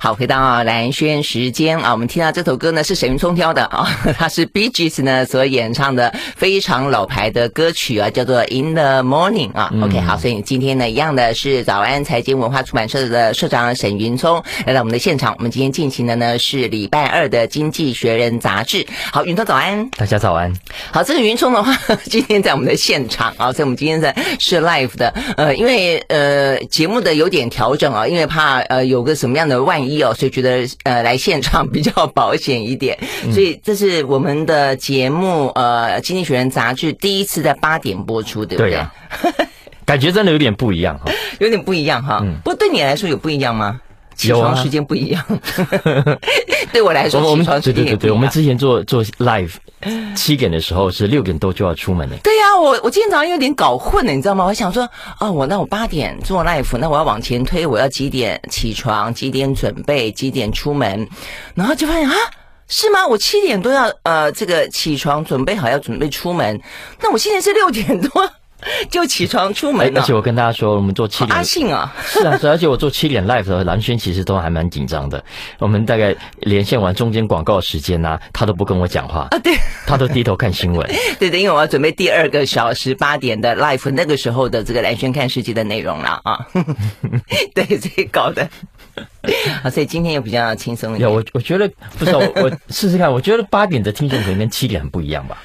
好，回到蓝轩时间啊，我们听到这首歌呢是沈云聪挑的 啊，他是 Bee Gees 呢所演唱的非常老牌的歌曲啊，叫做 In the Morning 啊。嗯、OK，好，所以今天呢一样的是早安财经文化出版社的社长沈云聪来到我们的现场。我们今天进行的呢是礼拜二的《经济学人》杂志。好，云聪早安，大家早安。好，这个云聪的话，今天在我们的现场啊，所以我们今天在是 live 的，呃，因为呃节目的有点调整啊，因为怕呃有个什么样的万一。一哦，所以觉得呃来现场比较保险一点，所以这是我们的节目呃《经济学人》杂志第一次在八点播出，对不对？对、啊，感觉真的有点不一样哈，有点不一样哈。嗯，不过对你来说有不一样吗？起床时间不一样，啊、对我来说起床时间也不一样。对对对，我们之前做做 live 七点的时候是六点多就要出门的。对呀、啊，我我今天早上有点搞混了，你知道吗？我想说，哦，我那我八点做 live，那我要往前推，我要几点起床，几点准备，几点出门，然后就发现啊，是吗？我七点多要呃这个起床准备好要准备出门，那我现在是六点多。就起床出门，而且我跟大家说，我们做七点阿信啊，是啊，是，而且我做七点 live 的时候，兰萱其实都还蛮紧张的。我们大概连线完中间广告时间呐，他都不跟我讲话啊，对，他都低头看新闻。对的，因为我要准备第二个小时八点的 live，那个时候的这个蓝轩看世界的内容了啊。对，所以搞的，好，所以今天又比较轻松一点。我我觉得不是，我我试试看，我觉得八点的听众可能跟七点很不一样吧。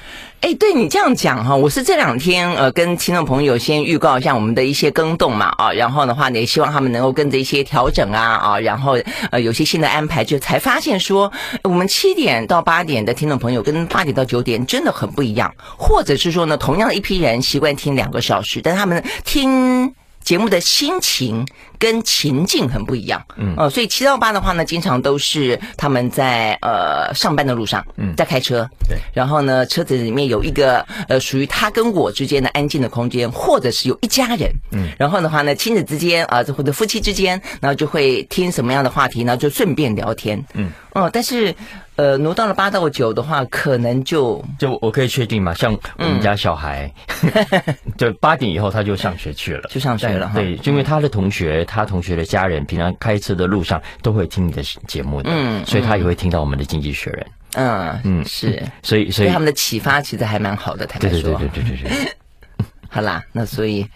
哎，对你这样讲哈，我是这两天呃跟听众朋友先预告一下我们的一些更动嘛啊，然后的话呢，也希望他们能够跟着一些调整啊啊，然后呃有些新的安排，就才发现说我们七点到八点的听众朋友跟八点到九点真的很不一样，或者是说呢，同样的一批人习惯听两个小时，但他们听节目的心情。跟情境很不一样，嗯，呃，所以七到八的话呢，经常都是他们在呃上班的路上，嗯，在开车，对，然后呢，车子里面有一个呃属于他跟我之间的安静的空间，或者是有一家人，嗯，然后的话呢，亲子之间啊，或者夫妻之间，然后就会听什么样的话题呢？就顺便聊天，嗯，哦，但是呃，挪到了八到九的话，可能就就我可以确定嘛，像我们家小孩，嗯、就八点以后他就上学去了，就上学了，对，就因为他的同学。他同学的家人平常开车的路上都会听你的节目的，嗯，所以他也会听到我们的经济学人，嗯嗯，是，所以所以他们的启发其实还蛮好的，他们说，对对对对对对，好啦，那所以。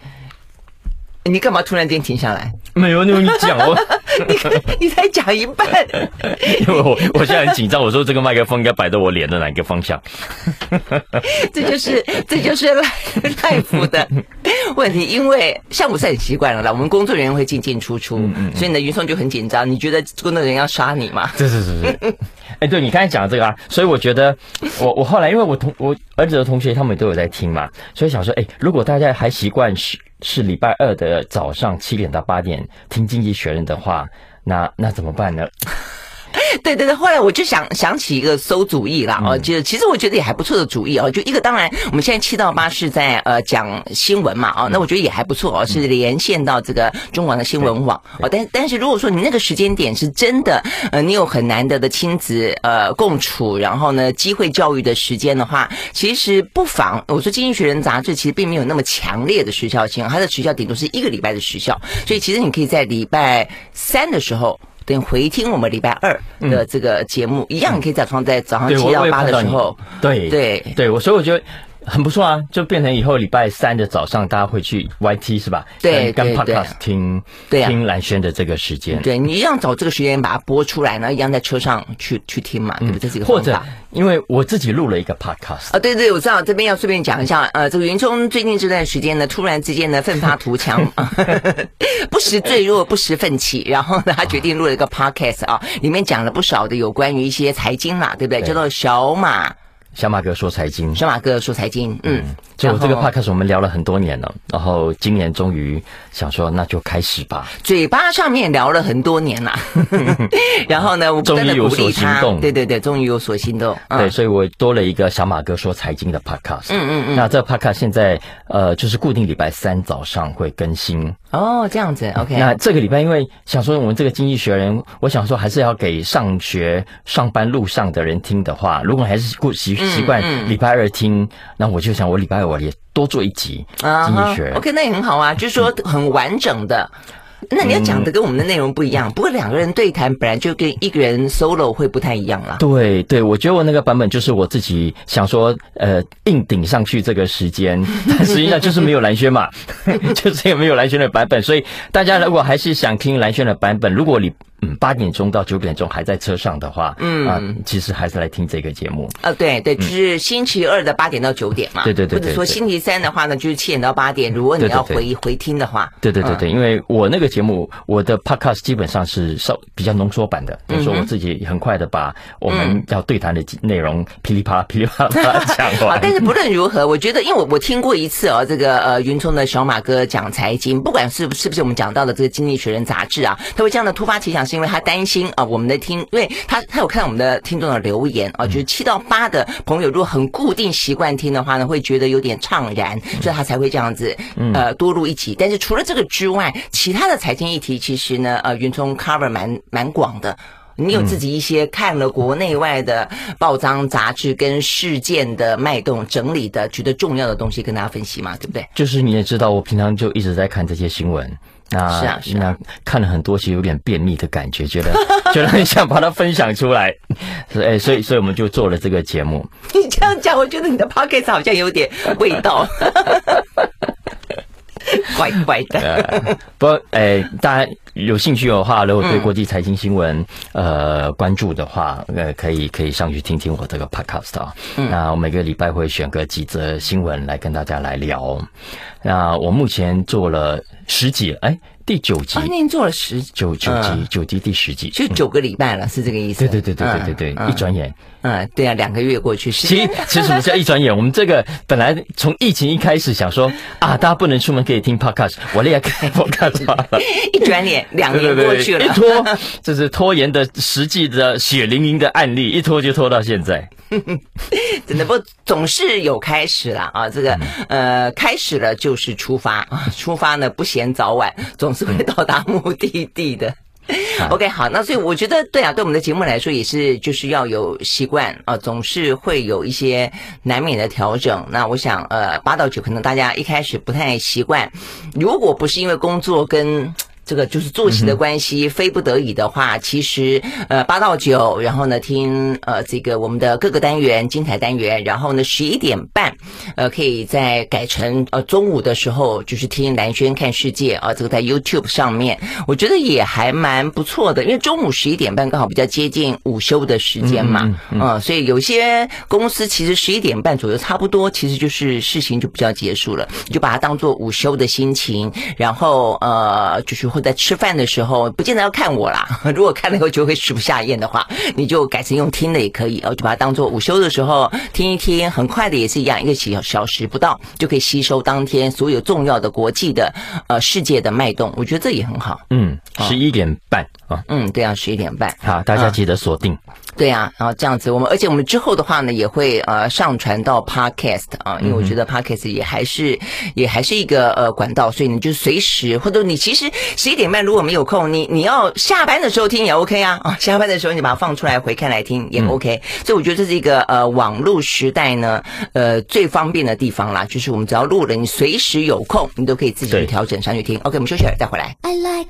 你干嘛突然间停下来？没有，你讲我，你你才讲一半。因为我我现在很紧张，我说这个麦克风应该摆到我脸的哪个方向？这就是这就是赖赖福的 问题，因为像我是很习惯了啦，我们工作人员会进进出出，嗯嗯，所以你的，云松就很紧张。你觉得工作人员要杀你吗？是是是是。哎，对你刚才讲的这个啊，所以我觉得我我后来因为我同我儿子的同学他们都有在听嘛，所以想说，哎，如果大家还习惯是。是礼拜二的早上七点到八点听经济学人的话，那那怎么办呢？对对对，后来我就想想起一个馊主意啦，哦，就其实我觉得也还不错的主意哦。就一个，当然我们现在七到八是在呃讲新闻嘛，哦，那我觉得也还不错哦，是连线到这个中广的新闻网哦。但但是如果说你那个时间点是真的，呃，你有很难得的亲子呃共处，然后呢机会教育的时间的话，其实不妨我说《经济学人》杂志其实并没有那么强烈的时效性，它的时效顶多是一个礼拜的时效，所以其实你可以在礼拜三的时候。等回听我们礼拜二的这个节目，嗯、一样可以早上在早上七到八的时候，对。对对，我所以我觉得。很不错啊，就变成以后礼拜三的早上，大家会去 YT 是吧？对，跟 Podcast 听对听蓝轩的这个时间。对，你一样找这个时间把它播出来然后，一样在车上去去听嘛，对不对？这是一个方法。或者，因为我自己录了一个 Podcast 啊，对对，我知道这边要顺便讲一下，呃，这个云聪最近这段时间呢，突然之间呢，奋发图强，不时坠落，不时奋起，然后呢，他决定录了一个 Podcast 啊，里面讲了不少的有关于一些财经啦，对不对？叫做小马。小马哥说财经，小马哥说财经，嗯，就这个 podcast 我们聊了很多年了，然后今年终于想说那就开始吧。嘴巴上面聊了很多年了，然后呢，我终于有所行动，对对对，终于有所行动。对，所以我多了一个小马哥说财经的 podcast。嗯嗯嗯。那这个 podcast 现在呃就是固定礼拜三早上会更新。哦，这样子，OK。那这个礼拜因为想说我们这个经济学人，我想说还是要给上学上班路上的人听的话，如果还是顾习。习惯礼拜二听，那我就想我礼拜二我也多做一集经济学。OK，那也很好啊，就是说很完整的。那你要讲的跟我们的内容不一样。不过两个人对谈本来就跟一个人 solo 会不太一样啦。对对，我觉得我那个版本就是我自己想说，呃，硬顶上去这个时间，但实际上就是没有蓝轩嘛，就是也没有蓝轩的版本。所以大家如果还是想听蓝轩的版本，如果你。嗯，八点钟到九点钟还在车上的话，嗯啊，其实还是来听这个节目。呃，对对，就是星期二的八点到九点嘛。对对对，或者说星期三的话呢，就是七点到八点。如果你要回回听的话，对对对对，因为我那个节目，我的 podcast 基本上是稍比较浓缩版的，比如说我自己很快的把我们要对谈的内容噼里啪啦噼里啪啦讲完。但是不论如何，我觉得，因为我我听过一次哦，这个呃云聪的小马哥讲财经，不管是是不是我们讲到的这个《经济学人》杂志啊，他会这样的突发奇想，是因为他担心。啊，我们的听，因为他他有看到我们的听众的留言啊，就是七到八的朋友，如果很固定习惯听的话呢，会觉得有点怅然，所以他才会这样子呃多录一集。但是除了这个之外，其他的财经议题其实呢，呃，云聪 cover 蛮蛮广的。你有自己一些看了国内外的报章杂志跟事件的脉动整理的觉得重要的东西跟大家分析嘛，对不对？就是你也知道，我平常就一直在看这些新闻。那是啊，是啊，那看了很多，其实有点便秘的感觉，觉得 觉得很想把它分享出来，所以哎，所以所以我们就做了这个节目。你这样讲，我觉得你的 p o c k e t 好像有点味道，怪怪的。呃、不过，哎，大家有兴趣的话，如果对国际财经新闻呃关注的话，呃，可以可以上去听听我这个 podcast 啊。嗯、那我每个礼拜会选个几则新闻来跟大家来聊。那我目前做了十几，哎，第九集。今天做了十九九集，九集第十集，就九个礼拜了，是这个意思？对对对对对对对，一转眼，嗯，对啊，两个月过去，其实其实什么叫一转眼？我们这个本来从疫情一开始想说啊，大家不能出门可以听 podcast，我也开 podcast 了，一转眼两年过去了，一拖这是拖延的实际的血淋淋的案例，一拖就拖到现在。真的不总是有开始了啊！这个呃，开始了就是出发啊，出发呢不嫌早晚，总是会到达目的地的。OK，好，那所以我觉得对啊，对我们的节目来说也是就是要有习惯啊，总是会有一些难免的调整。那我想呃，八到九可能大家一开始不太习惯，如果不是因为工作跟。这个就是作息的关系，嗯、非不得已的话，其实呃八到九，然后呢听呃这个我们的各个单元精彩单元，然后呢十一点半，呃可以再改成呃中午的时候就是听蓝轩看世界啊，这个在 YouTube 上面，我觉得也还蛮不错的，因为中午十一点半刚好比较接近午休的时间嘛，嗯，嗯，嗯，嗯，所以有些公司其实十一点半左右差不多，其实就是事情就比较结束了，你就把它当做午休的心情，然后呃就是会。在吃饭的时候，不见得要看我啦。如果看了以后就会食不下咽的话，你就改成用听的也可以哦，就把它当做午休的时候听一听，很快的也是一样，一个小小时不到就可以吸收当天所有重要的国际的呃世界的脉动。我觉得这也很好。嗯，十一点半啊。嗯，对啊，十一点半。好，大家记得锁定。嗯对啊，然后这样子，我们而且我们之后的话呢，也会呃上传到 Podcast 啊，因为我觉得 Podcast 也还是也还是一个呃管道，所以你就随时或者你其实十一点半如果没有空，你你要下班的时候听也 OK 啊啊，下班的时候你把它放出来回看来听也 OK，嗯，所以我觉得这是一个呃网络时代呢呃最方便的地方啦，就是我们只要录了，你随时有空，你都可以自己去调整上去听。OK，我们休息了再回来。I like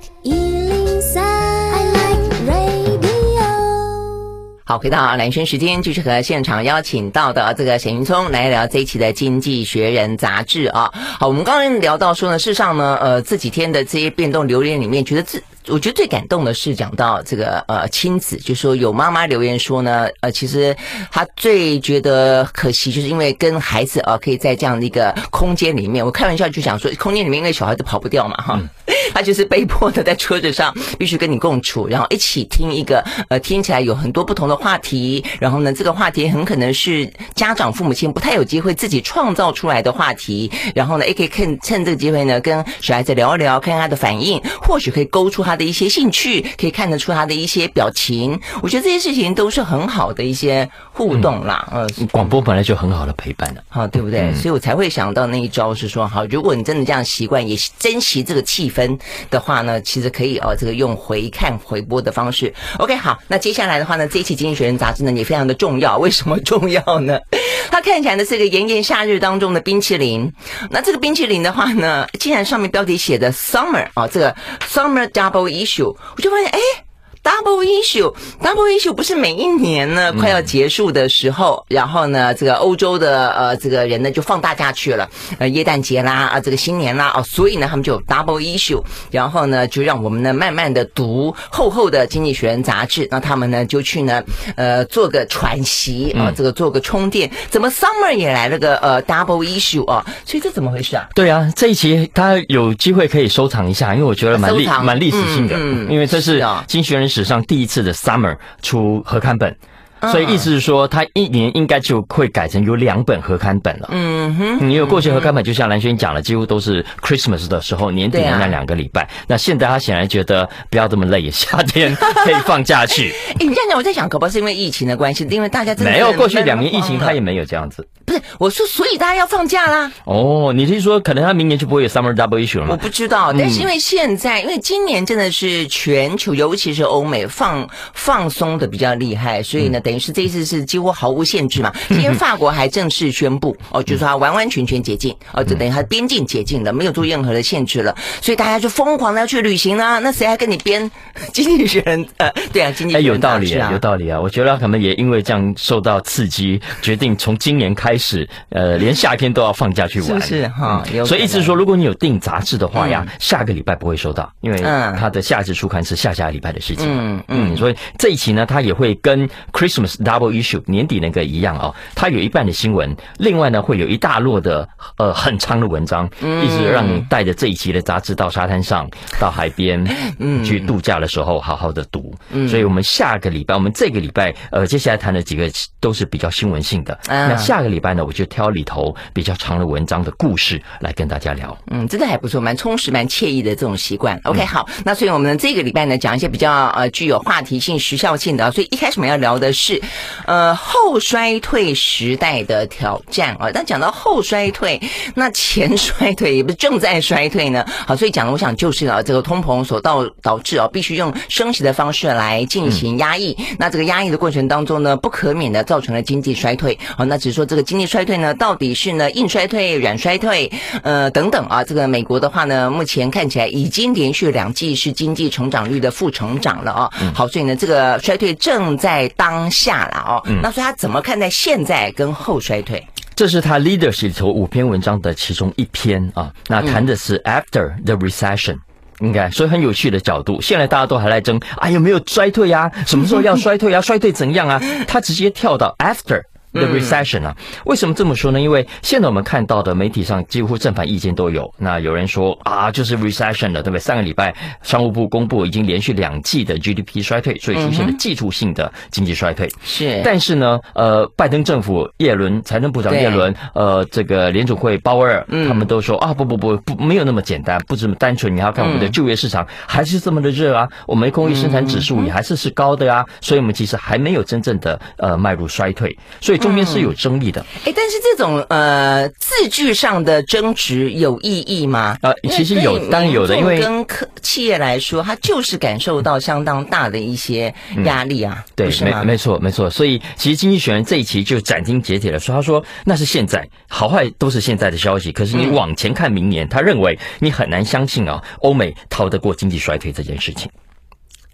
好，回到蓝轩时间，继续和现场邀请到的这个沈云聪来聊这一期的《经济学人》杂志啊。好，我们刚刚聊到说呢，事实上呢，呃，这几天的这些变动流言里面，觉得自我觉得最感动的是讲到这个呃亲子，就是说有妈妈留言说呢，呃，其实她最觉得可惜，就是因为跟孩子啊、呃，可以在这样的一个空间里面，我开玩笑就想说，空间里面因为小孩子跑不掉嘛，哈。嗯 他就是被迫的在车子上必须跟你共处，然后一起听一个呃听起来有很多不同的话题，然后呢这个话题很可能是家长父母亲不太有机会自己创造出来的话题，然后呢也可以趁趁这个机会呢跟小孩子聊一聊，看看他的反应，或许可以勾出他的一些兴趣，可以看得出他的一些表情。我觉得这些事情都是很好的一些互动啦。嗯，呃、广播本来就很好的陪伴了，好对不对？嗯、所以我才会想到那一招是说，好，如果你真的这样习惯，也珍惜这个气氛。的话呢，其实可以哦，这个用回看回播的方式。OK，好，那接下来的话呢，这一期《经济学人》杂志呢也非常的重要。为什么重要呢？它看起来呢是一个炎炎夏日当中的冰淇淋。那这个冰淇淋的话呢，竟然上面标题写的 Summer 啊，这个 Summer Double Issue，我就发现哎。Double issue，double issue 不是每一年呢快要结束的时候，嗯、然后呢，这个欧洲的呃这个人呢就放大假去了，呃耶诞节啦啊这个新年啦哦，所以呢他们就有 double issue，然后呢就让我们呢慢慢的读厚厚的《经济学人》杂志，那他们呢就去呢呃做个喘息啊，这个做个充电，怎么 summer 也来了个呃 double issue 啊？所以这怎么回事啊？对啊，这一期大家有机会可以收藏一下，因为我觉得蛮历蛮历史性的，嗯嗯、因为这是《经济学人》史上第一次的 Summer 出合刊本。所以意思是说，他一年应该就会改成有两本合刊本了。嗯哼，你有过去合刊本，就像蓝轩讲了，几乎都是 Christmas 的时候，年底的那两个礼拜。那现在他显然觉得不要这么累，夏天可以放假去。哎，你这样讲，我在想，可不是因为疫情的关系，因为大家真的没有过去两年疫情，他也没有这样子。不是，我说，所以大家要放假啦。哦，你是说可能他明年就不会有 Summer Double Issue 了吗？我不知道，但是因为现在，因为今年真的是全球，尤其是欧美放放松的比较厉害，所以呢，等于是这一次是。几乎毫无限制嘛。今天法国还正式宣布哦，就是说它完完全全解禁哦，就等于它边境解禁了，没有做任何的限制了，所以大家就疯狂的要去旅行啊。那谁还跟你编 经济学人？呃，对啊，经济学人、啊、有道理啊，有道理啊。我觉得可能也因为这样受到刺激，决定从今年开始，呃，连夏天都要放假去玩。是哈，所以意思是说，如果你有订杂志的话呀，下个礼拜不会收到，因为它的夏日出刊是下下礼拜的事情。嗯嗯，所以这一期呢，它也会跟 Christmas Double Issue。年底那个一样哦，它有一半的新闻，另外呢会有一大摞的呃很长的文章，一直让你带着这一期的杂志到沙滩上、到海边，嗯，去度假的时候好好的读。嗯，所以我们下个礼拜，我们这个礼拜呃接下来谈的几个都是比较新闻性的。那下个礼拜呢，我就挑里头比较长的文章的故事来跟大家聊。嗯，真的还不错，蛮充实、蛮惬意的这种习惯。OK，好，那所以我们这个礼拜呢讲一些比较呃具有话题性、时效性的。所以一开始我们要聊的是呃。后衰退时代的挑战啊！但讲到后衰退，那前衰退也不是正在衰退呢？好，所以讲的我想就是啊，这个通膨所导导致啊，必须用升息的方式来进行压抑。嗯、那这个压抑的过程当中呢，不可免的造成了经济衰退。好，那只是说这个经济衰退呢，到底是呢硬衰退、软衰退，呃等等啊。这个美国的话呢，目前看起来已经连续两季是经济成长率的负成长了啊。好，所以呢，这个衰退正在当下了哦。嗯，那所以他怎么看待现在跟后衰退？这是他 Leadership 里头五篇文章的其中一篇啊。那谈的是 After the Recession，应该所以很有趣的角度。现在大家都还在争啊，有没有衰退呀？什么时候要衰退啊？衰退怎样啊？他直接跳到 After。The recession 啊，为什么这么说呢？因为现在我们看到的媒体上几乎正反意见都有。那有人说啊，就是 recession 了，对不对？上个礼拜商务部公布已经连续两季的 GDP 衰退，所以出现了技术性的经济衰退。是，但是呢，呃，拜登政府耶伦财政部长耶伦，呃，这个联储会鲍威尔，他们都说啊，不不不不，没有那么简单，不这么单纯。你要看我们的就业市场还是这么的热啊，我们工业生产指数也还是是高的啊，所以我们其实还没有真正的呃迈入衰退，所以。中间是有争议的，哎、嗯，但是这种呃字句上的争执有意义吗？呃，其实有，当然有的，因为跟客企业来说，它就是感受到相当大的一些压力啊。嗯、对，没没错没错，所以其实《经济学人》这一期就斩钉截铁的说，他说那是现在，好坏都是现在的消息，可是你往前看明年，嗯、他认为你很难相信啊，欧美逃得过经济衰退这件事情。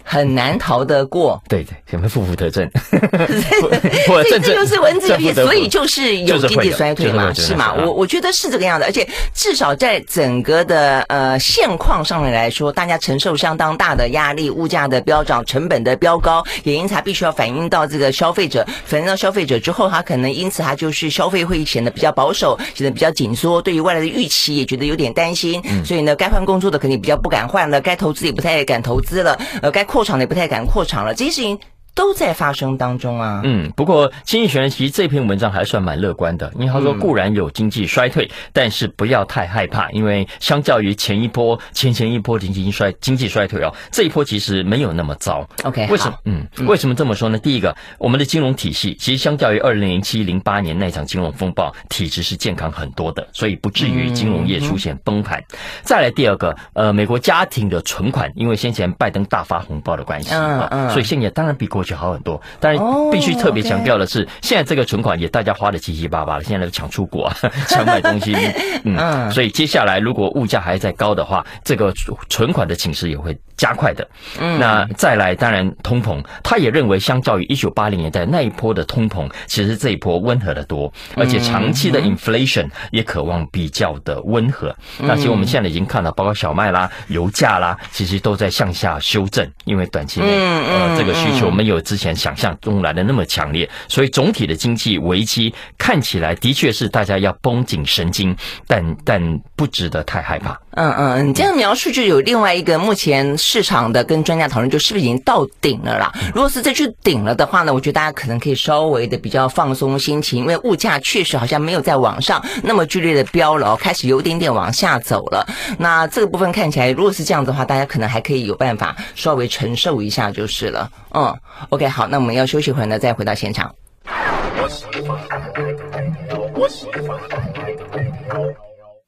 很难逃得过，对对，什么负负得正，所以这就是文字游戏，所以就是有经济衰退嘛，是嘛？我我觉得是这个样子，而且至少在整个的呃现况上面来说，大家承受相当大的压力，物价的飙涨，成本的飙高，也因此它必须要反映到这个消费者，反映到消费者之后，他可能因此他就是消费会显得比较保守，显得比较紧缩，对于未来的预期也觉得有点担心，所以呢，该换工作的肯定比较不敢换了，该投资也不太敢投资了，呃，该。扩厂的也不太敢扩厂了，这些事情。都在发生当中啊。嗯，不过经济学人其实这篇文章还算蛮乐观的，因为他说固然有经济衰退，嗯、但是不要太害怕，因为相较于前一波、前前一波经济衰经济衰退哦，这一波其实没有那么糟。OK，为什么？嗯，为什么这么说呢？第一个，我们的金融体系其实相较于二零零七零八年那场金融风暴，体质是健康很多的，所以不至于金融业出现崩盘。嗯、再来第二个，呃，美国家庭的存款，因为先前拜登大发红包的关系啊，嗯嗯、所以现在当然比国去好很多。但是必须特别强调的是，现在这个存款也大家花的七七八八了，现在都抢出国啊，抢买东西，嗯，所以接下来如果物价还在高的话，这个存款的侵蚀也会加快的。嗯，那再来，当然通膨，他也认为相较于一九八零年代那一波的通膨，其实这一波温和的多，而且长期的 inflation 也渴望比较的温和。那其实我们现在已经看到，包括小麦啦、油价啦，其实都在向下修正，因为短期内呃这个需求没有之前想象中来的那么强烈，所以总体的经济危机看起来的确是大家要绷紧神经，但但不值得太害怕。嗯嗯，你这样描述就有另外一个目前市场的跟专家讨论，就是不是已经到顶了啦？如果是这句顶了的话呢，我觉得大家可能可以稍微的比较放松心情，因为物价确实好像没有在往上那么剧烈的飙了，开始有点点往下走了。那这个部分看起来，如果是这样子的话，大家可能还可以有办法稍微承受一下就是了。嗯，OK，好，那我们要休息一会儿呢，再回到现场。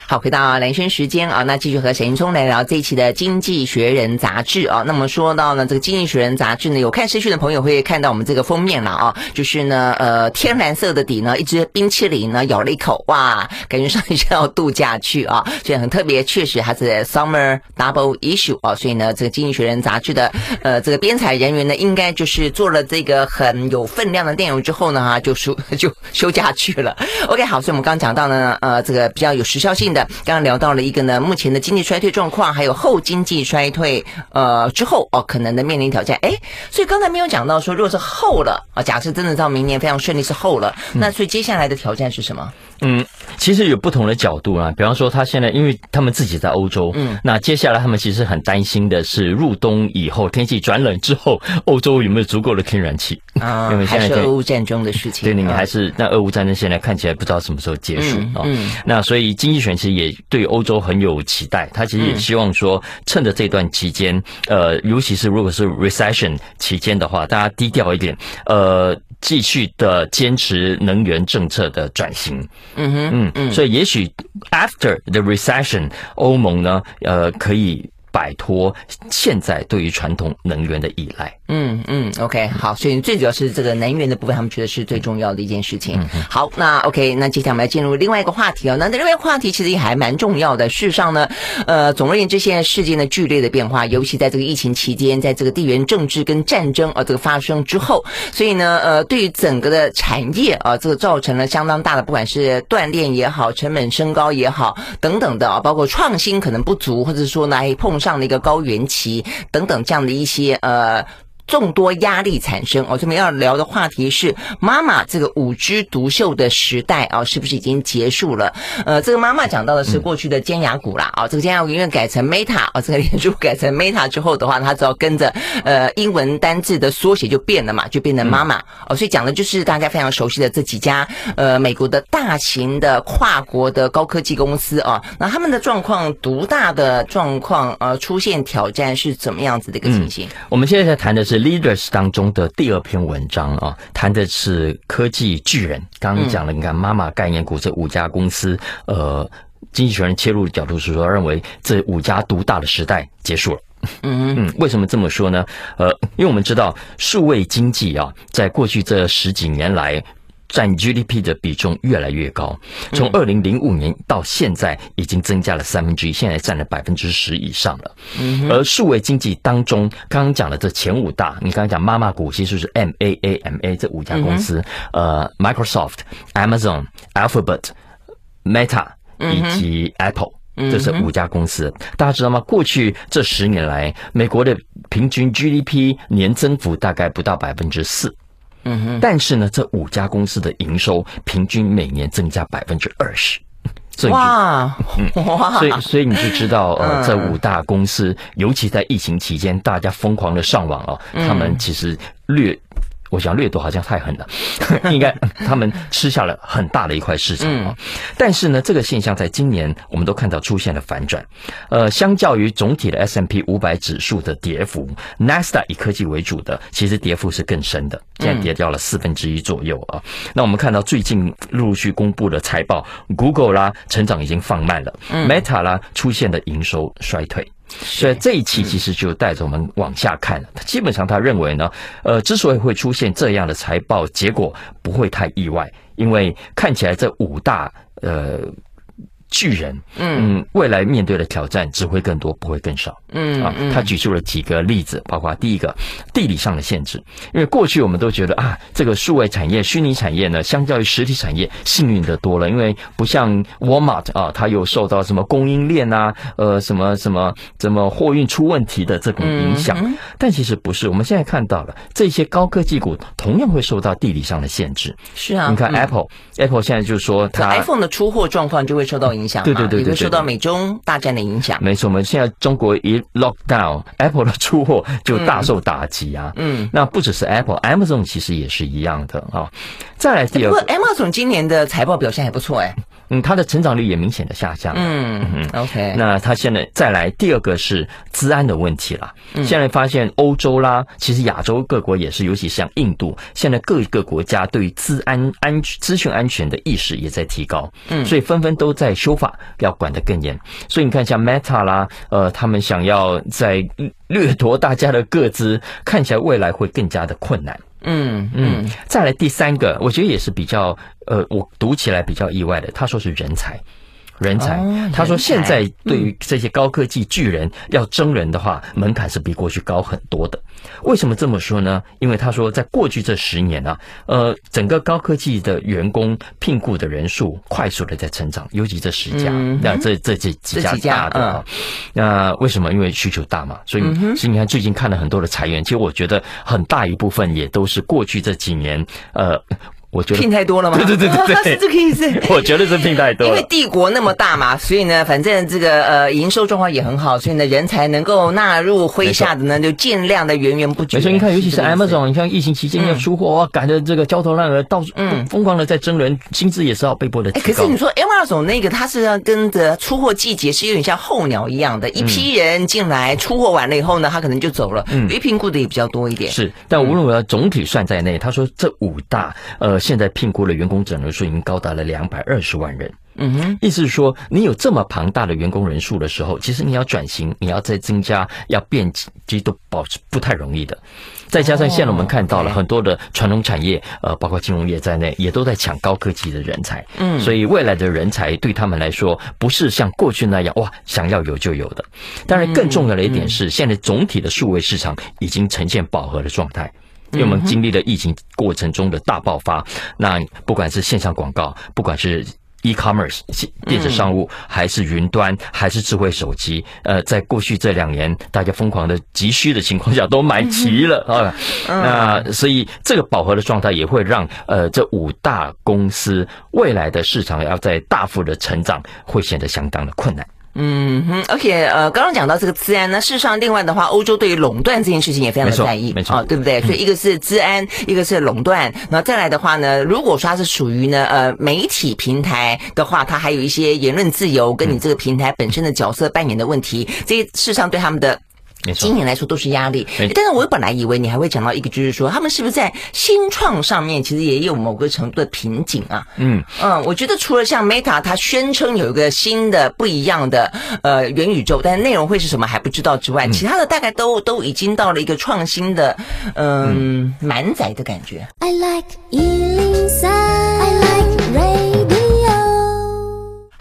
好，回到兰萱时间啊，那继续和沈云聪来聊这一期的《经济学人》杂志啊。那么说到呢，这个《经济学人》杂志呢，有看视讯的朋友会看到我们这个封面了啊，就是呢，呃，天蓝色的底呢，一只冰淇淋呢，咬了一口，哇，感觉上去就要度假去啊，所以很特别，确实还是 Summer Double Issue 啊，所以呢，这个《经济学人》杂志的呃这个编采人员呢，应该就是做了这个很有分量的内容之后呢，哈，就休 就休假去了。OK，好，所以我们刚讲到呢，呃，这个比较有时效性的。刚刚聊到了一个呢，目前的经济衰退状况，还有后经济衰退，呃之后哦可能的面临挑战。哎，所以刚才没有讲到说，如果是后了啊，假设真的到明年非常顺利是后了，那所以接下来的挑战是什么？嗯，其实有不同的角度啊。比方说，他现在因为他们自己在欧洲，嗯，那接下来他们其实很担心的是入冬以后天气转冷之后，欧洲有没有足够的天然气啊？因为现在还是俄乌战争的事情。对，你还是那俄乌战争现在看起来不知道什么时候结束啊。嗯，那所以经济学其实也对欧洲很有期待，他其实也希望说，趁着这段期间，呃，尤其是如果是 recession 期间的话，大家低调一点，呃，继续的坚持能源政策的转型。嗯哼，嗯嗯，所以也许 after the recession，欧盟呢，呃，可以摆脱现在对于传统能源的依赖。嗯嗯，OK，好，所以最主要是这个能源的部分，他们觉得是最重要的一件事情。嗯、好，那 OK，那接下来我们要进入另外一个话题哦。那另外一个话题其实也还蛮重要的。事实上呢，呃，总而言之，现在世界的剧烈的变化，尤其在这个疫情期间，在这个地缘政治跟战争啊、呃、这个发生之后，所以呢，呃，对于整个的产业啊、呃，这个造成了相当大的，不管是锻炼也好，成本升高也好，等等的啊，包括创新可能不足，或者说呢，还碰上这样的一个高原期等等这样的一些呃。众多压力产生哦，这边要聊的话题是妈妈这个五枝独秀的时代啊，是不是已经结束了？呃，这个妈妈讲到的是过去的尖牙股啦啊，这个尖牙股因为改成 Meta 啊，这个脸书改成 Meta 之后的话，它只要跟着呃英文单字的缩写就变了嘛，就变成妈妈哦，所以讲的就是大家非常熟悉的这几家呃美国的大型的跨国的高科技公司啊，那他们的状况独大的状况呃出现挑战是怎么样子的一个情形？嗯，我们现在在谈的是。Leaders 当中的第二篇文章啊，谈的是科技巨人。刚刚讲了，你看妈妈概念股这五家公司，呃，经济学人切入的角度是说，认为这五家独大的时代结束了。嗯 嗯，为什么这么说呢？呃，因为我们知道数位经济啊，在过去这十几年来。占 GDP 的比重越来越高，从二零零五年到现在已经增加了三分之一，现在占了百分之十以上了。而数位经济当中，刚刚讲的这前五大，你刚刚讲妈妈股，其实是 M A A M A 这五家公司，呃，Microsoft、Amazon、Alphabet、Meta 以及 Apple，这是五家公司。大家知道吗？过去这十年来，美国的平均 GDP 年增幅大概不到百分之四。嗯哼，但是呢，这五家公司的营收平均每年增加百分之二十，所以哇，嗯，哇，所以所以你就知道，呃，这五大公司，尤其在疫情期间，大家疯狂的上网哦，他们其实略。我想掠夺好像太狠了，应该他们吃下了很大的一块市场啊。但是呢，这个现象在今年我们都看到出现了反转。呃，相较于总体的 S M P 五百指数的跌幅，NASDAQ 以科技为主的，其实跌幅是更深的，现在跌掉了四分之一左右啊。那我们看到最近陆续公布的财报，Google 啦，成长已经放慢了，Meta 啦，出现了营收衰退。所以这一期其实就带着我们往下看。基本上他认为呢，呃，之所以会出现这样的财报结果，不会太意外，因为看起来这五大呃。巨人，嗯，未来面对的挑战只会更多，不会更少。嗯啊，他举出了几个例子，包括第一个地理上的限制，因为过去我们都觉得啊，这个数位产业、虚拟产业呢，相较于实体产业幸运的多了，因为不像 Walmart 啊，它有受到什么供应链啊，呃，什么什么怎么货运出问题的这种影响。但其实不是，我们现在看到了这些高科技股同样会受到地理上的限制。是啊，你看 Apple，Apple 现在就是说它 iPhone 的出货状况就会受到影响，对对对，也会受到美中大战的影响。没错，我们现在中国一 lockdown，Apple 的出货就大受打击啊。嗯，那不只是 Apple，Amazon 其实也是一样的啊。再来第二个，Amazon 今年的财报表现还不错哎。嗯，它的成长率也明显的下降。嗯嗯，OK。那它现在再来第二个是资安的问题了。嗯，现在发现欧洲啦，其实亚洲各国也是，尤其像印度，现在各个国家对于资安安全、资讯安全的意识也在提高。嗯，所以纷纷都在修法，要管得更严。所以你看，像 Meta 啦，呃，他们想要在掠夺大家的个资，看起来未来会更加的困难。嗯嗯，再来第三个，我觉得也是比较呃，我读起来比较意外的。他说是人才。人才，他说现在对于这些高科技巨人要征人的话，门槛是比过去高很多的。为什么这么说呢？因为他说在过去这十年呢，呃，整个高科技的员工聘雇的人数快速的在成长，尤其这十家，那这这几几家大的啊，那为什么？因为需求大嘛，所以所以你看最近看了很多的裁员，其实我觉得很大一部分也都是过去这几年呃。我觉得聘太多了吗？对对对对，是这个意思。我觉得是聘太多了。因为帝国那么大嘛，所以呢，反正这个呃营收状况也很好，所以呢，人才能够纳入麾下的呢，就尽量的源源不绝。没错，你看，尤其是 Amazon，你像疫情期间要出货，哇，赶着这个焦头烂额，到处嗯疯狂的在争人，薪资也是要被迫的提高。可是你说 Amazon 那个，它是要跟着出货季节是有点像候鸟一样的，一批人进来出货完了以后呢，他可能就走了。嗯，被聘雇的也比较多一点。是，但无论我要，总体算在内，他说这五大呃现在聘雇的。员工整人数已经高达了两百二十万人。嗯哼，意思是说，你有这么庞大的员工人数的时候，其实你要转型，你要再增加，要变，其实都保持不太容易的。再加上现在我们看到了很多的传统产业，呃，包括金融业在内，也都在抢高科技的人才。嗯，所以未来的人才对他们来说，不是像过去那样哇，想要有就有的。当然，更重要的一点是，现在总体的数位市场已经呈现饱和的状态。因为我们经历了疫情过程中的大爆发，那不管是线上广告，不管是 e-commerce 电子商务，还是云端，还是智慧手机，呃，在过去这两年大家疯狂的急需的情况下，都买齐了啊。那所以这个饱和的状态也会让呃这五大公司未来的市场要在大幅的成长，会显得相当的困难。嗯哼，而且呃，刚刚讲到这个治安呢，事实上，另外的话，欧洲对于垄断这件事情也非常的在意，没错，哦，对不对？所以一个是治安，嗯、一个是垄断，然后再来的话呢，如果说它是属于呢呃媒体平台的话，它还有一些言论自由跟你这个平台本身的角色扮演的问题，嗯、这些事实上对他们的。今年来说都是压力，但是我本来以为你还会讲到一个，就是说他们是不是在新创上面其实也有某个程度的瓶颈啊？嗯。嗯，我觉得除了像 Meta，它宣称有一个新的不一样的呃元宇宙，但是内容会是什么还不知道之外，其他的大概都都已经到了一个创新的嗯满载的感觉。I like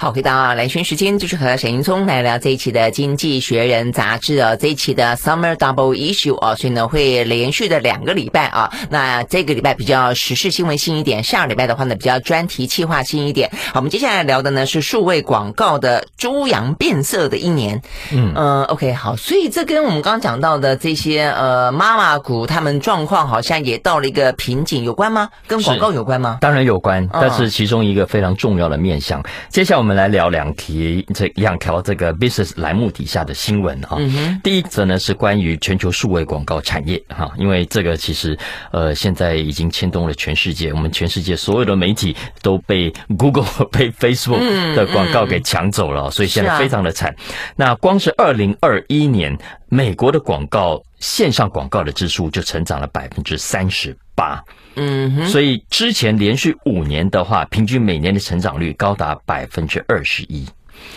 好，回到蓝轩时间，就是和沈云聪来聊这一期的《经济学人》杂志啊，这一期的 Summer Double Issue 啊，所以呢会连续的两个礼拜啊，那这个礼拜比较时事新闻性一点，下个礼拜的话呢比较专题企划性一点。好，我们接下来聊的呢是数位广告的猪羊变色的一年。嗯呃 OK 好，所以这跟我们刚刚讲到的这些呃妈妈股他们状况好像也到了一个瓶颈，有关吗？跟广告有关吗？当然有关，但是其中一个非常重要的面向。接下来我们。来聊两题，这两条这个 business 栏目底下的新闻啊。嗯、第一则呢是关于全球数位广告产业哈，因为这个其实呃现在已经牵动了全世界，我们全世界所有的媒体都被 Google、被 Facebook 的广告给抢走了，嗯嗯、所以现在非常的惨。啊、那光是二零二一年，美国的广告线上广告的支出就成长了百分之三十八。嗯哼，所以之前连续五年的话，平均每年的成长率高达百分之二十一。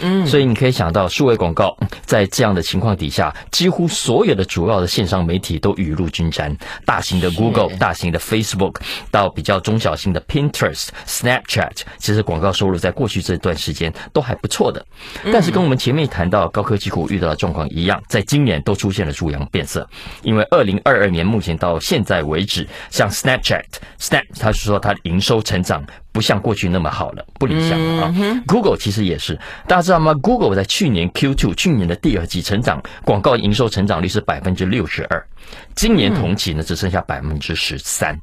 嗯，所以你可以想到，数位广告在这样的情况底下，几乎所有的主要的线上媒体都雨露均沾，大型的 Google、大型的 Facebook 到比较中小型的 Pinterest、Snapchat，其实广告收入在过去这段时间都还不错的。但是跟我们前面谈到高科技股遇到的状况一样，在今年都出现了猪羊变色，因为二零二二年目前到现在为止，像 Snapchat、Snap，他是说它的营收成长。不像过去那么好了，不理想啊。Google 其实也是，大家知道吗？Google 在去年 Q2 去年的第二季成长广告营收成长率是百分之六十二，今年同期呢只剩下百分之十三。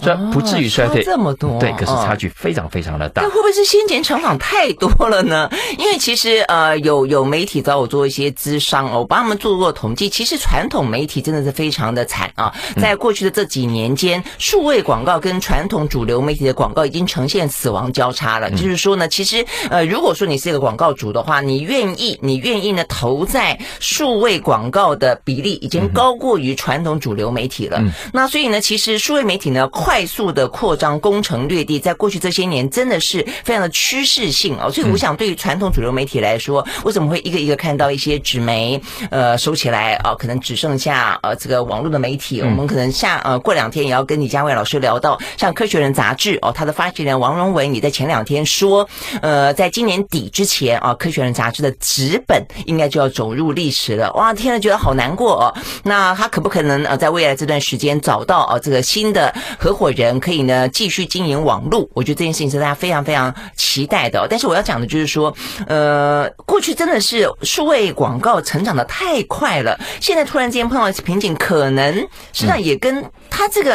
虽然不至于衰退这么多，对，可是差距非常非常的大。那会不会是先前成长太多了呢？因为其实呃，有有媒体找我做一些咨商哦，我帮他们做过统计，其实传统媒体真的是非常的惨啊。在过去的这几年间，数位广告跟传统主流媒体的广告已经呈现死亡交叉了。就是说呢，其实呃，如果说你是一个广告主的话，你愿意你愿意呢投在数位广告的比例已经高过于传统主流媒体了。那所以呢，其实数位媒体呢。快速的扩张，攻城略地，在过去这些年真的是非常的趋势性哦。所以我想，对于传统主流媒体来说，为什么会一个一个看到一些纸媒呃收起来啊？可能只剩下呃这个网络的媒体。我们可能下呃过两天也要跟李家维老师聊到，像《科学人》杂志哦，他的发起人王荣伟，你在前两天说，呃，在今年底之前啊，《科学人》杂志的纸本应该就要走入历史了。哇，听了觉得好难过哦。那他可不可能呃在未来这段时间找到啊这个新的？合伙人可以呢继续经营网络，我觉得这件事情是大家非常非常期待的。但是我要讲的就是说，呃，过去真的是数位广告成长的太快了，现在突然之间碰到瓶颈，可能实际上也跟他这个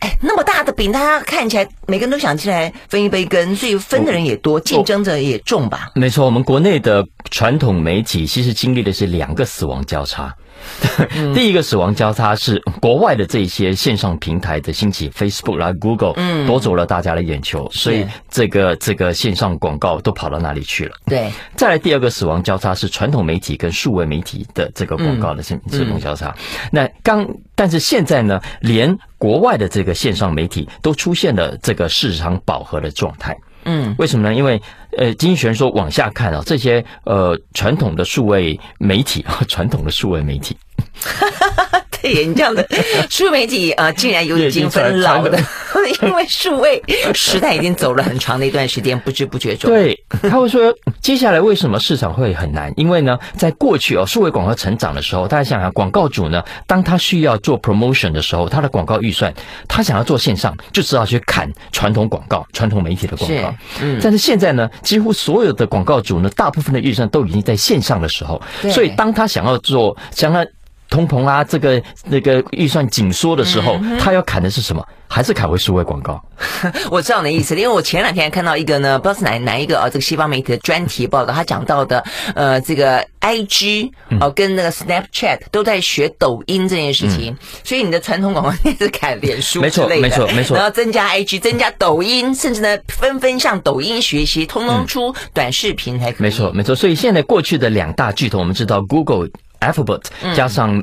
哎那么大的饼，大家看起来每个人都想起来分一杯羹，所以分的人也多，竞争者也重吧？没错，我们国内的传统媒体其实经历的是两个死亡交叉。第一个死亡交叉是国外的这些线上平台的兴起，Facebook 啦 Google，嗯，夺走了大家的眼球，所以这个这个线上广告都跑到哪里去了？对。再来第二个死亡交叉是传统媒体跟数位媒体的这个广告的死亡交叉。那刚，但是现在呢，连国外的这个线上媒体都出现了这个市场饱和的状态。嗯，为什么呢？因为呃，经济学人说往下看啊，这些呃传统的数位媒体啊，传统的数位媒体。对，你这样的 数媒体啊，竟然有已经分老的，因为数位时代已经走了很长的一段时间，不知不觉中。对，他会说，接下来为什么市场会很难？因为呢，在过去哦，数位广告成长的时候，大家想想，广告主呢，当他需要做 promotion 的时候，他的广告预算，他想要做线上，就知道去砍传统广告、传统媒体的广告。嗯，但是现在呢，几乎所有的广告主呢，大部分的预算都已经在线上的时候，所以当他想要做，想要。通膨啊，这个那个预算紧缩的时候，他要砍的是什么？还是砍回数位广告？我知道你的意思，因为我前两天看到一个呢，不知道是哪哪一个啊，这个西方媒体的专题报道，他讲到的呃，这个 I G 哦，跟那个 Snapchat 都在学抖音这件事情，嗯、所以你的传统广告也是砍脸书没错，没错，没错，然后增加 I G，增加抖音，甚至呢，纷纷向抖音学习，通通出短视频才可以。没错，没错。所以现在过去的两大巨头，我们知道 Google。Alphabet 加上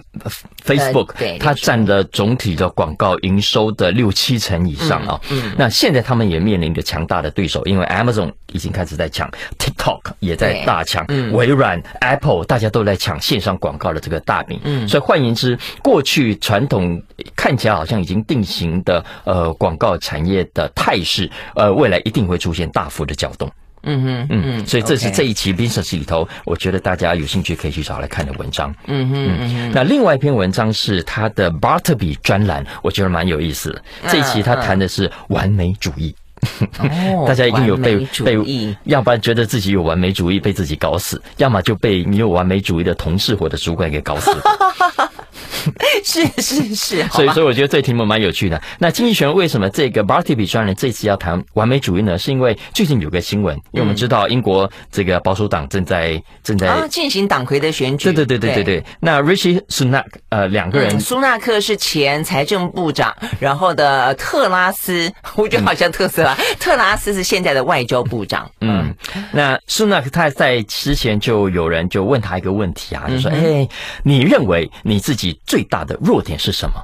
Facebook，它占了总体的广告营收的六七成以上啊。那现在他们也面临着强大的对手，因为 Amazon 已经开始在抢，TikTok 也在大抢，微软、Apple 大家都在抢线上广告的这个大饼。所以换言之，过去传统看起来好像已经定型的呃广告产业的态势，呃未来一定会出现大幅的搅动。嗯哼，嗯嗯，所以这是这一期 Business 里头，我觉得大家有兴趣可以去找来看的文章。嗯哼，嗯。那另外一篇文章是他的 Bartleby 专栏，我觉得蛮有意思的。这一期他谈的是完美主义。哦，大家一定有被被，要不然觉得自己有完美主义被自己搞死，要么就被你有完美主义的同事或者主管给搞死。是是是，所以所以我觉得这题目蛮有趣的。那经济学为什么这个 Bartleby 专栏这次要谈完美主义呢？是因为最近有个新闻，因为我们知道英国这个保守党正在正在进行党魁的选举。对对对对对对。那 Rishi Sunak 呃两个人，苏纳克是前财政部长，然后的特拉斯，我觉得好像特斯拉，特拉斯是现在的外交部长。嗯，那苏纳克他在之前就有人就问他一个问题啊，就说：“哎，你认为你自己？”最大的弱点是什么？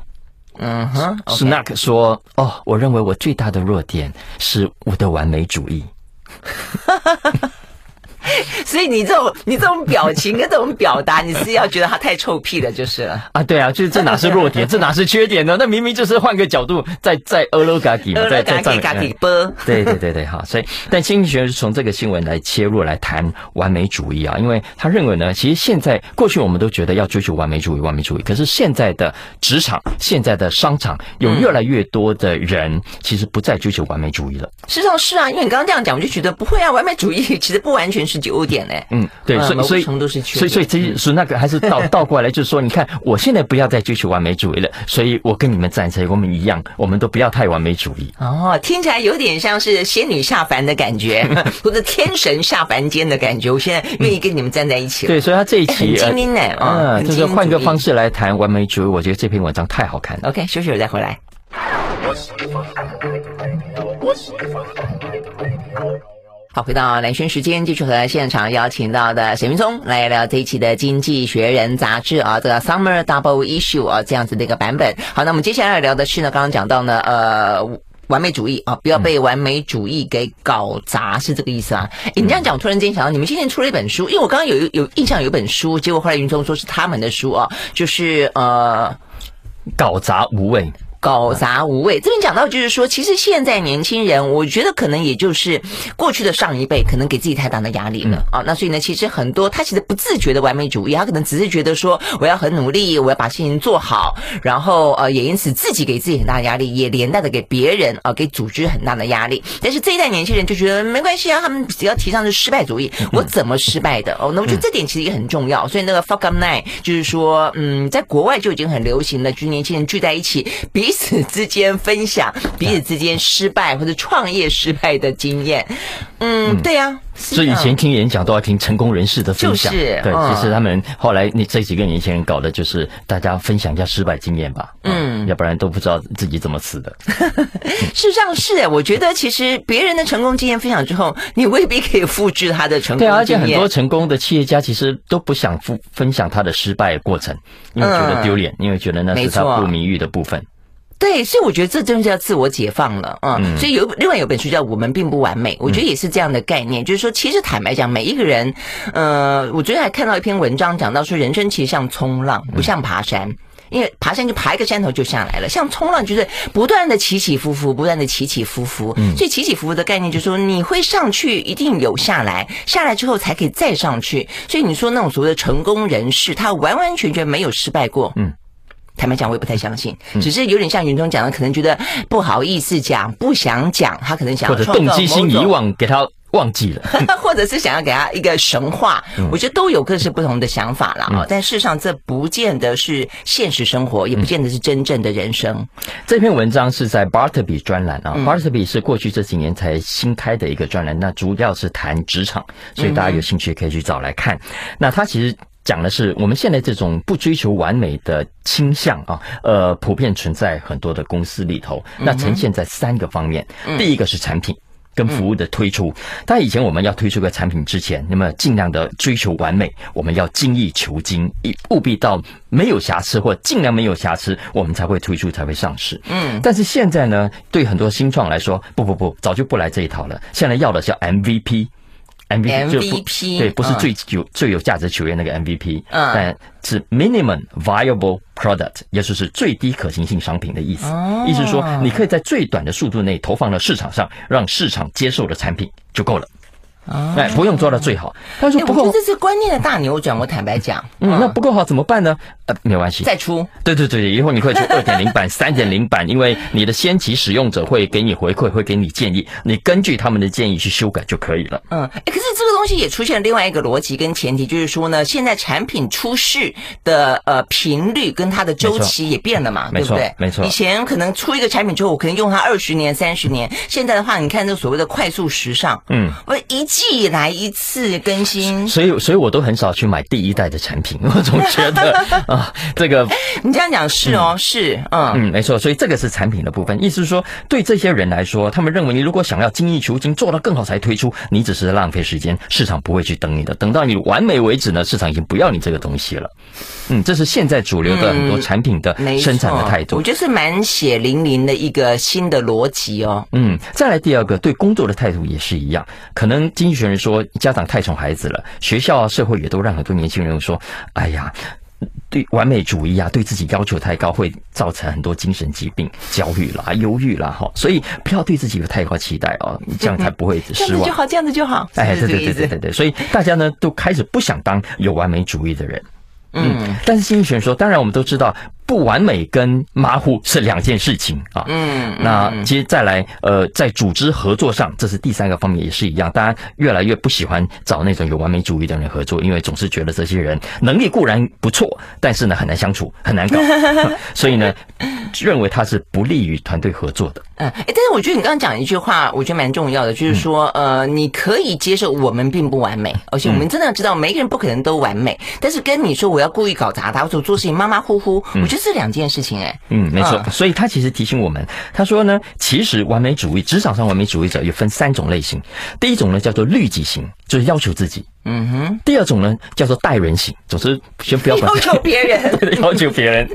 嗯哼，Sunak 说：“哦，我认为我最大的弱点是我的完美主义。” 所以你这种你这种表情跟这种表达，你是要觉得他太臭屁了，就是了啊。对啊，就是这哪是弱点，这哪是缺点呢？那明明就是换个角度，在在欧罗嘎给嘛，在 在在嘎给播。对对对对，好。所以，但心理学是从这个新闻来切入来谈完美主义啊，因为他认为呢，其实现在过去我们都觉得要追求完美主义，完美主义，可是现在的职场、现在的商场，有越来越多的人其实不再追求完美主义了。事实上是啊，因为你刚刚这样讲，我就觉得不会啊，完美主义其实不完全是优点嘞。嗯，对，所以所以所以所以这是那个还是倒倒过来，就是说，你看我现在不要再追求完美主义了，所以我跟你们站在我们一样，我们都不要太完美主义。哦，听起来有点像是仙女下凡的感觉，或者天神下凡间的感觉。我现在愿意跟你们站在一起了。对，所以他这一期很精英呢，嗯，就是换一个方式来谈完美主义，我觉得这篇文章太好看了。OK，休息了再回来。好，回到蓝轩时间，继续和现场邀请到的沈云聪来聊这一期的《经济学人》杂志啊，这个 Summer Double Issue 啊，这样子的一个版本。好，那我们接下来要聊的是呢，刚刚讲到呢，呃，完美主义啊，不要被完美主义给搞砸，嗯、是这个意思啊？诶你这样讲，我突然间想到，你们今天出了一本书，因为我刚刚有有印象有一本书，结果后来云聪说是他们的书啊，就是呃，搞砸无畏。搞砸无味，这边讲到就是说，其实现在年轻人，我觉得可能也就是过去的上一辈，可能给自己太大的压力了啊。那所以呢，其实很多他其实不自觉的完美主义，他可能只是觉得说，我要很努力，我要把事情做好，然后呃，也因此自己给自己很大的压力，也连带的给别人啊、呃，给组织很大的压力。但是这一代年轻人就觉得没关系啊，他们只要提倡的是失败主义，我怎么失败的哦？那我觉得这点其实也很重要。所以那个 Fuck Up Night 就是说，嗯，在国外就已经很流行了，就是年轻人聚在一起，彼此之间分享彼此之间失败或者创业失败的经验。嗯，对呀、啊。所以以前听演讲都要听成功人士的分享。就是，对，其实他们后来那这几个年轻人搞的就是大家分享一下失败经验吧。嗯，要不然都不知道自己怎么死的。事实上是，我觉得其实别人的成功经验分享之后，你未必可以复制他的成功经验。对，而且很多成功的企业家其实都不想分分享他的失败过程，因为觉得丢脸，因为觉得那是他不名誉的部分。对，所以我觉得这真的叫自我解放了，嗯，嗯，所以有另外有本书叫《我们并不完美》，我觉得也是这样的概念，嗯、就是说，其实坦白讲，每一个人，呃，我昨天还看到一篇文章讲到说，人生其实像冲浪，不像爬山，嗯、因为爬山就爬一个山头就下来了，像冲浪就是不断的起起伏伏，不断的起起伏伏，嗯，所以起起伏伏的概念就是说，你会上去，一定有下来，下来之后才可以再上去，所以你说那种所谓的成功人士，他完完全全没有失败过，嗯。坦白讲，我也不太相信，只是有点像云中讲的，可能觉得不好意思讲，不想讲，他可能想要或者动机心遗忘，给他忘记了，或者是想要给他一个神话，我觉得都有各式不同的想法了啊。但事实上，这不见得是现实生活，也不见得是真正的人生。这篇文章是在 Bartleby 专栏啊，Bartleby 是过去这几年才新开的一个专栏，那主要是谈职场，所以大家有兴趣可以去找来看。那他其实。讲的是我们现在这种不追求完美的倾向啊，呃，普遍存在很多的公司里头。那呈现在三个方面，第一个是产品跟服务的推出。但以前我们要推出个产品之前，那么尽量的追求完美，我们要精益求精，务必到没有瑕疵或尽量没有瑕疵，我们才会推出，才会上市。嗯。但是现在呢，对很多新创来说，不不不，早就不来这一套了。现在要的叫 MVP。MVP 对，不是最有最有价值球员那个 MVP，嗯，但是 minimum viable product，也就是最低可行性商品的意思。意思是说，你可以在最短的速度内投放到市场上，让市场接受的产品就够了。哎，不用做到最好。他说不够，这是观念的大扭转。我坦白讲，嗯，那不够好怎么办呢？呃，没关系，再出。对对对，以后你可以出 二点零版、三点零版，因为你的先期使用者会给你回馈，会给你建议，你根据他们的建议去修改就可以了。嗯，哎，可是这个东西也出现了另外一个逻辑跟前提，就是说呢，现在产品出世的呃频率跟它的周期也变了嘛，对不对？没错。以前可能出一个产品之后，我可能用它二十年、三十年，现在的话，你看这所谓的快速时尚，嗯，我一季来一次更新，所以所以我都很少去买第一代的产品，我总觉得 啊，这个 你这样讲是哦，嗯、是，嗯嗯，没错，所以这个是产品的部分，意思是说，对这些人来说，他们认为你如果想要精益求精，做到更好才推出，你只是浪费时间，市场不会去等你的，等到你完美为止呢，市场已经不要你这个东西了。嗯，这是现在主流的很多产品的生产的态度。我觉得是蛮血淋淋的一个新的逻辑哦。嗯，再来第二个，对工作的态度也是一样。可能经济学人说，家长太宠孩子了，学校啊、社会也都让很多年轻人说，哎呀。对完美主义啊，对自己要求太高，会造成很多精神疾病、焦虑啦、忧郁啦，哈，所以不要对自己有太高期待哦，这样才不会失望。这样子就好，这样子就好。哎，对对对对对对，所以大家呢都开始不想当有完美主义的人。嗯，但是心理学说，当然我们都知道。不完美跟马虎是两件事情啊。嗯，那其实再来，呃，在组织合作上，这是第三个方面，也是一样。大家越来越不喜欢找那种有完美主义的人合作，因为总是觉得这些人能力固然不错，但是呢很难相处，很难搞，所以呢认为他是不利于团队合作的。嗯，哎，但是我觉得你刚刚讲一句话，我觉得蛮重要的，就是说，呃，你可以接受我们并不完美，而且我们真的要知道，每个人不可能都完美。但是跟你说我要故意搞砸他，或者做事情马马虎虎，我觉得。这两件事情，哎，嗯，没错，所以他其实提醒我们，他说呢，其实完美主义，职场上完美主义者有分三种类型，第一种呢叫做律己型，就是要求自己，嗯哼，第二种呢叫做待人型，总是先不要 要求别人，要求别人，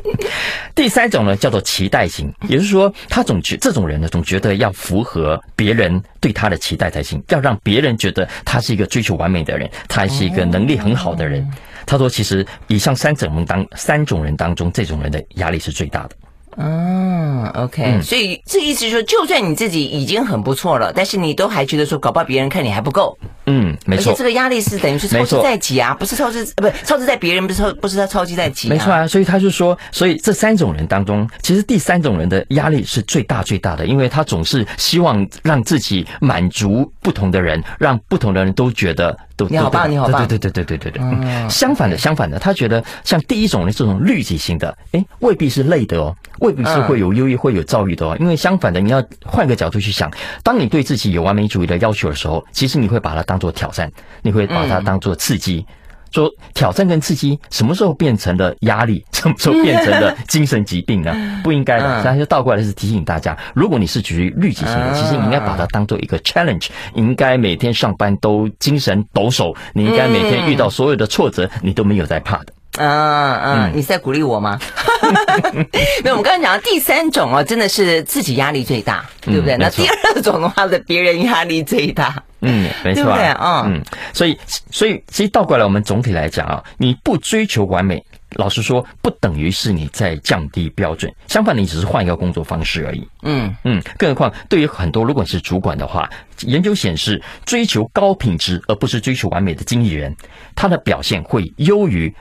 第三种呢叫做期待型，也就是说，他总觉这种人呢总觉得要符合别人对他的期待才行，要让别人觉得他是一个追求完美的人，他是一个能力很好的人。他说：“其实以上三种人当三种人当中，这种人的压力是最大的。”嗯，OK，嗯，所以这意思是说，就算你自己已经很不错了，但是你都还觉得说，搞不好别人看你还不够。嗯，没错。而且这个压力是等于是超支在己啊，不是超支，呃，不是超支在别人，不是超，不是他超之在己。没错啊，所以他就说，所以这三种人当中，其实第三种人的压力是最大最大的，因为他总是希望让自己满足不同的人，让不同的人都觉得。都你好棒，你好棒！对对对对对对对。嗯，相反的，相反的，他觉得像第一种的这种律己型的，哎，未必是累的哦，未必是会有忧郁、会有躁郁的哦。因为相反的，你要换个角度去想，当你对自己有完美主义的要求的时候，其实你会把它当做挑战，你会把它当做刺激。说挑战跟刺激什么时候变成了压力？什么时候变成了精神疾病呢？不应该的。但是倒过来是提醒大家，如果你是属于律己型的，其实你应该把它当做一个 challenge，你应该每天上班都精神抖擞，你应该每天遇到所有的挫折，你都没有在怕的。嗯嗯，你是在鼓励我吗？没有，我们刚才讲的第三种哦，真的是自己压力最大，对不对？那第二种的话，是别人压力最大。嗯，没错啊。嗯，所以所以其实倒过来，我们总体来讲啊，你不追求完美，老实说，不等于是你在降低标准。相反，你只是换一个工作方式而已。嗯嗯，更何况对于很多如果你是主管的话，研究显示，追求高品质而不是追求完美的经理人，他的表现会优于。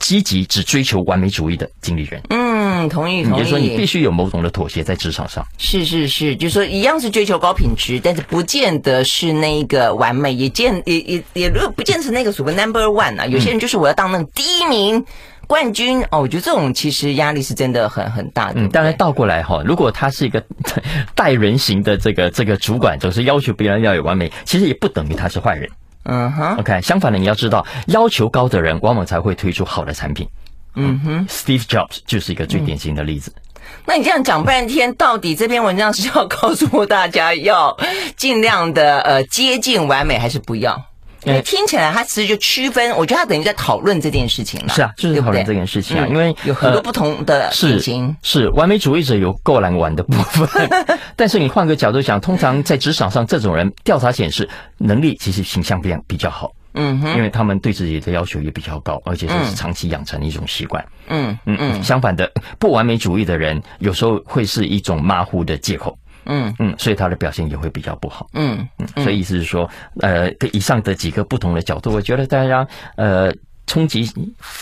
积极只追求完美主义的经理人，嗯，同意同意。也就是说，你必须有某种的妥协在职场上。是是是，就是说一样是追求高品质，但是不见得是那个完美，也见也也也如果不见得是那个所谓 number one 啊。有些人就是我要当那个第一名冠军哦，我觉得这种其实压力是真的很很大的。嗯，当然倒过来哈，如果他是一个带人型的这个这个主管，总是要求别人要有完美，其实也不等于他是坏人。嗯哼，OK。相反的，你要知道，要求高的人往往才会推出好的产品。嗯哼，Steve Jobs 就是一个最典型的例子。嗯、那你这样讲半天，到底这篇文章是要告诉大家要尽量的呃接近完美，还是不要？因为听起来，他其实就区分，我觉得他等于在讨论这件事情了。是啊，就是讨论这件事情啊，因为有很多不同的事情。是完美主义者有够难玩的部分，但是你换个角度想，通常在职场上，这种人调查显示能力其实形象比比较好。嗯哼，因为他们对自己的要求也比较高，而且这是长期养成的一种习惯。嗯嗯嗯，相反的，不完美主义的人有时候会是一种马虎的借口。嗯嗯，所以他的表现也会比较不好。嗯嗯，所以意思是说，呃，以上的几个不同的角度，我觉得大家呃。冲击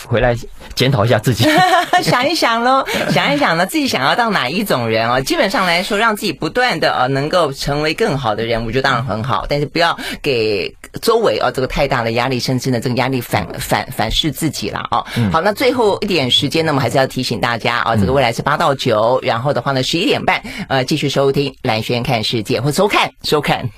回来检讨一下自己，想一想喽，想一想呢，自己想要当哪一种人哦？基本上来说，让自己不断的呃能够成为更好的人，我觉得当然很好。但是不要给周围哦这个太大的压力，甚至呢这个压力反反反噬自己了哦。好，那最后一点时间呢，我们还是要提醒大家啊，这个未来是八到九，然后的话呢十一点半呃继续收听蓝轩看世界或收看收看。